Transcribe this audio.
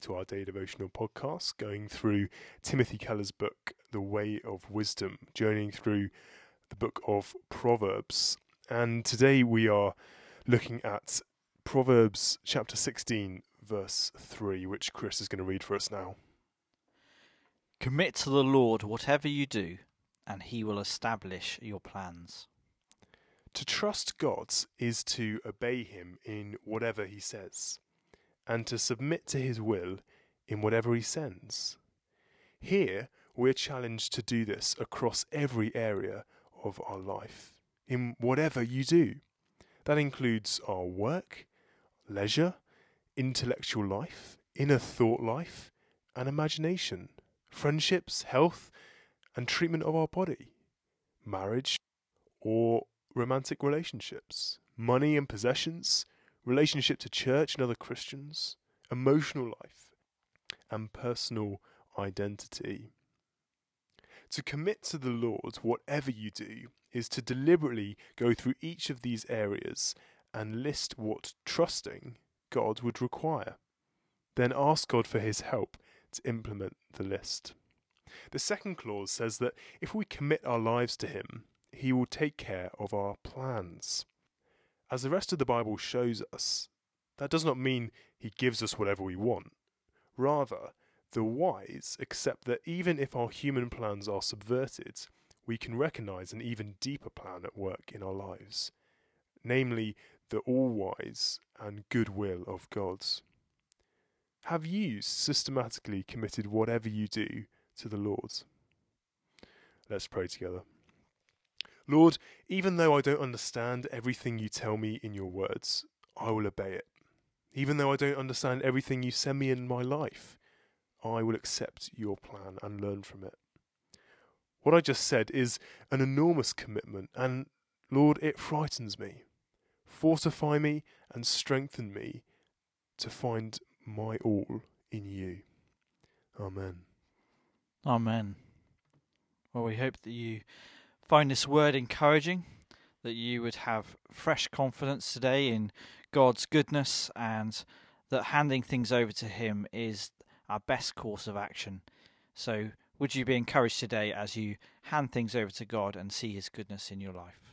to our day devotional podcast, going through Timothy Keller's book, The Way of Wisdom, journeying through the book of Proverbs. And today we are looking at Proverbs chapter 16, verse 3, which Chris is going to read for us now. Commit to the Lord whatever you do, and he will establish your plans. To trust God is to obey him in whatever he says and to submit to his will in whatever he sends. Here, we're challenged to do this across every area of our life, in whatever you do. That includes our work, leisure, intellectual life, inner thought life, and imagination, friendships, health, and treatment of our body, marriage, or romantic relationships, money and possessions, relationship to church and other Christians, emotional life, and personal identity. To commit to the Lord, whatever you do, is to deliberately go through each of these areas and list what trusting God would require. Then ask God for his help to implement the list. The second clause says that if we commit our lives to him, he will take care of our plans. As the rest of the Bible shows us, that does not mean he gives us whatever we want. Rather, the wise accept that even if our human plans are subverted, we can recognize an even deeper plan at work in our lives, namely the all wise and good will of God. Have you systematically committed whatever you do to the Lord? Let's pray together. Lord, even though I don't understand everything you tell me in your words, I will obey it. Even though I don't understand everything you send me in my life, I will accept your plan and learn from it. What I just said is an enormous commitment, and Lord, it frightens me. Fortify me and strengthen me to find my all in you. Amen. Amen. Well, we hope that you find this word encouraging, that you would have fresh confidence today in God's goodness and that handing things over to Him is our best course of action. So, would you be encouraged today as you hand things over to God and see His goodness in your life?